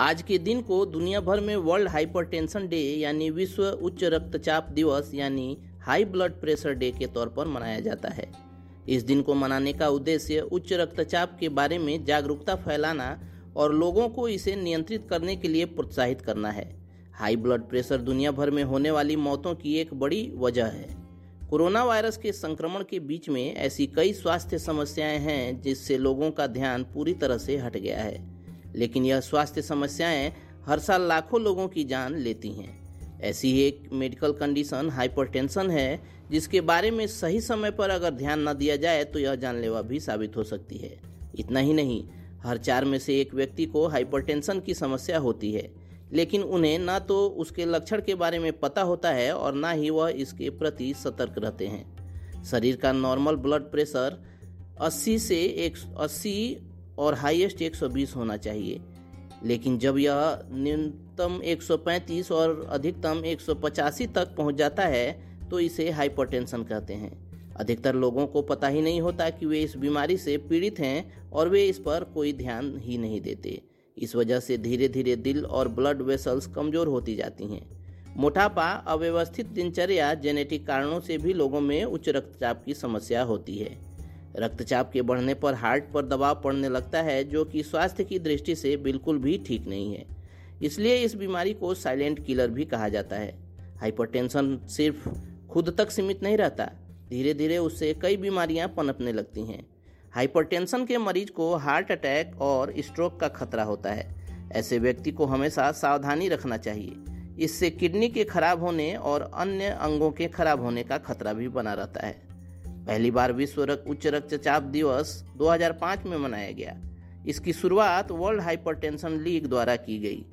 आज के दिन को दुनिया भर में वर्ल्ड हाइपरटेंशन डे यानी विश्व उच्च रक्तचाप दिवस, यानी हाई ब्लड प्रेशर डे के तौर पर मनाया जाता है। इस दिन को मनाने का उद्देश्य उच्च रक्तचाप के बारे में जागरूकता फैलाना और लोगों को इसे नियंत्रित करने के लिए प्रोत्साहित करना है। हाई ब्लड प्रेशर दुनिया भर में होने वाली मौतों की एक बड़ी वजह है। कोरोना वायरस के संक्रमण के बीच में ऐसी कई स्वास्थ्य समस्याएँ हैं जिससे लोगों का ध्यान पूरी तरह से हट गया है। लेकिन यह स्वास्थ्य समस्याएँ हर साल लाखों लोगों की जान लेती हैं। ऐसी ही एक मेडिकल कंडीशन हाइपरटेंशन है, जिसके बारे में सही समय पर अगर ध्यान न दिया जाए तो यह जानलेवा भी साबित हो सकती है। इतना ही नहीं, हर चार में से एक व्यक्ति को हाइपरटेंशन की समस्या होती है, लेकिन उन्हें ना तो उसके लक्षण के बारे में पता होता है और ना ही वह इसके प्रति सतर्क रहते हैं। शरीर का नॉर्मल ब्लड प्रेशर 80 से एक अस्सी और हाईएस्ट 120 होना चाहिए। लेकिन जब यह न्यूनतम 135 और अधिकतम 185 तक पहुँच जाता है तो इसे हाइपरटेंशन कहते हैं। अधिकतर लोगों को पता ही नहीं होता कि वे इस बीमारी से पीड़ित हैं और वे इस पर कोई ध्यान ही नहीं देते। इस वजह से धीरे धीरे दिल और ब्लड वेसल्स कमज़ोर होती जाती हैं। मोटापा, अव्यवस्थित दिनचर्या, जेनेटिक कारणों से भी लोगों में उच्च रक्तचाप की समस्या होती है। रक्तचाप के बढ़ने पर हार्ट पर दबाव पड़ने लगता है, जो कि स्वास्थ्य की दृष्टि से बिल्कुल भी ठीक नहीं है। इसलिए इस बीमारी को साइलेंट किलर भी कहा जाता है। हाइपरटेंशन सिर्फ़ खुद तक सीमित नहीं रहता धीरे धीरे उससे कई बीमारियाँ पनपने लगती हैं। हाइपरटेंशन के मरीज़ को हार्ट अटैक और स्ट्रोक का खतरा होता है। ऐसे व्यक्ति को हमेशा सावधानी रखना चाहिए। इससे किडनी के खराब होने और अन्य अंगों के खराब होने का खतरा भी बना रहता है। पहली बार विश्व उच्च रक्तचाप दिवस 2005 में मनाया गया। इसकी शुरुआत वर्ल्ड हाइपरटेंशन लीग द्वारा की गई।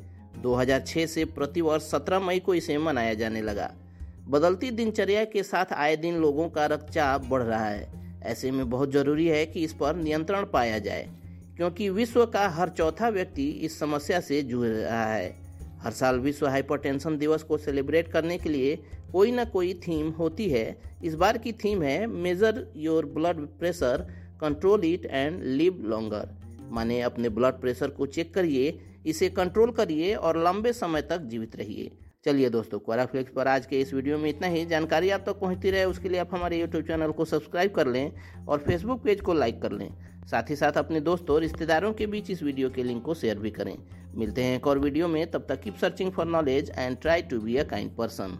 2006 से प्रतिवर्ष 17 मई को इसे मनाया जाने लगा। बदलती दिनचर्या के साथ आए दिन लोगों का रक्तचाप बढ़ रहा है। ऐसे में बहुत ज़रूरी है कि इस पर नियंत्रण पाया जाए, क्योंकि विश्व का हर चौथा व्यक्ति इस समस्या से जूझ रहा है। हर साल विश्व हाइपरटेंशन दिवस को सेलिब्रेट करने के लिए कोई ना कोई थीम होती है। इस बार की थीम है measure your blood pressure control it and live longer माने अपने ब्लड प्रेशर को चेक करिए, इसे कंट्रोल करिए और लंबे समय तक जीवित रहिए। चलिए दोस्तों क्वाराफ्लिक्स पर आज के इस वीडियो में इतना ही। जानकारी आप तक तो पहुँचती रहे, उसके लिए आप हमारे यूट्यूब चैनल को सब्सक्राइब कर लें और फेसबुक पेज को लाइक कर लें। साथ ही साथ अपने दोस्तों रिश्तेदारों के बीच इस वीडियो के लिंक को शेयर भी करें। मिलते हैं एक और वीडियो में, तब तक keep searching for knowledge and try to be a kind person